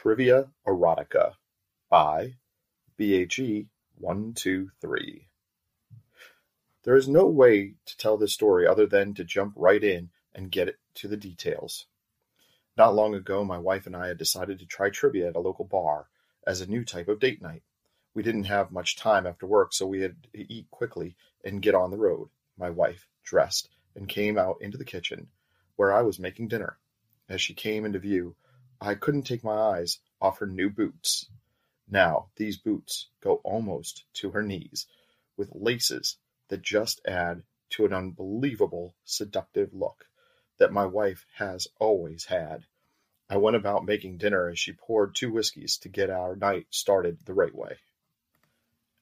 Trivia Erotica by BAG123 There is no way to tell this story other than to jump right in and get to the details. Not long ago, my wife and I had decided to try trivia at a local bar as a new type of date night. We didn't have much time after work, so we had to eat quickly and get on the road. My wife dressed and came out into the kitchen, where I was making dinner. As she came into view, I couldn't take my eyes off her new boots. Now, these boots go almost to her knees, with laces that just add to an unbelievable seductive look that my wife has always had. I went about making dinner as she poured two whiskeys to get our night started the right way.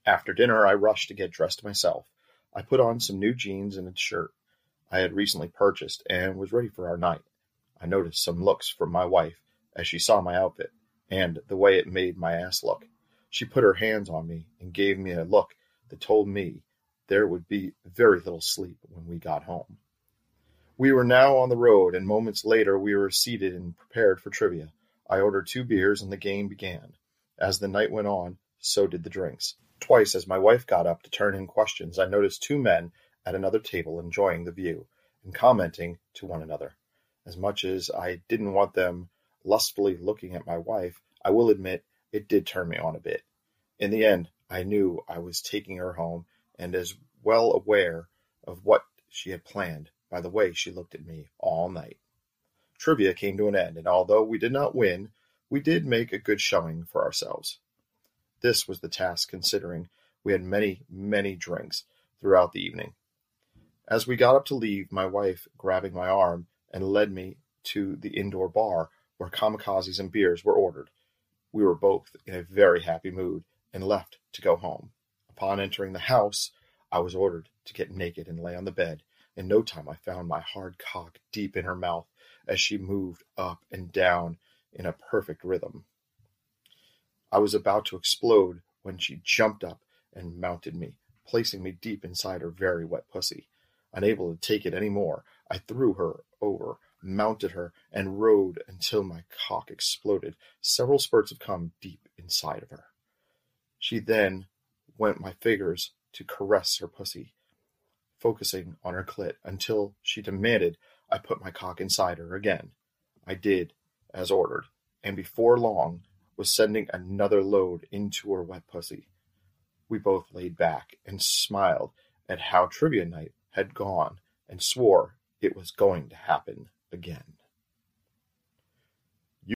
After dinner, I rushed to get dressed myself. I put on some new jeans and a shirt I had recently purchased and was ready for our night. I noticed some looks from my wife as she saw my outfit and the way it made my ass look. She put her hands on me and gave me a look that told me there would be very little sleep when we got home. We were now on the road, and moments later we were seated and prepared for trivia. I ordered two beers, and the game began. As the night went on, so did the drinks. Twice, as my wife got up to turn in questions, I noticed two men at another table enjoying the view and commenting to one another. As much as I didn't want them lustfully looking at my wife, I will admit it did turn me on a bit. In the end, I knew I was taking her home, and as well aware of what she had planned by the way she looked at me all night. Trivia came to an end, and although we did not win, we did make a good showing for ourselves. This was the task considering we had many, many drinks throughout the evening. As we got up to leave, my wife grabbing my arm and led me to the indoor bar where kamikazes and beers were ordered. We were both in a very happy mood and left to go home. Upon entering the house, I was ordered to get naked and lay on the bed. In no time, I found my hard cock deep in her mouth as she moved up and down in a perfect rhythm. I was about to explode when she jumped up and mounted me, placing me deep inside her very wet pussy. Unable to take it any more, I threw her over mounted her, and rode until my cock exploded, several spurts of cum deep inside of her. She then went my fingers to caress her pussy, focusing on her clit until she demanded I put my cock inside her again. I did as ordered, and before long was sending another load into her wet pussy. We both laid back and smiled at how trivia night had gone and swore it was going to happen again.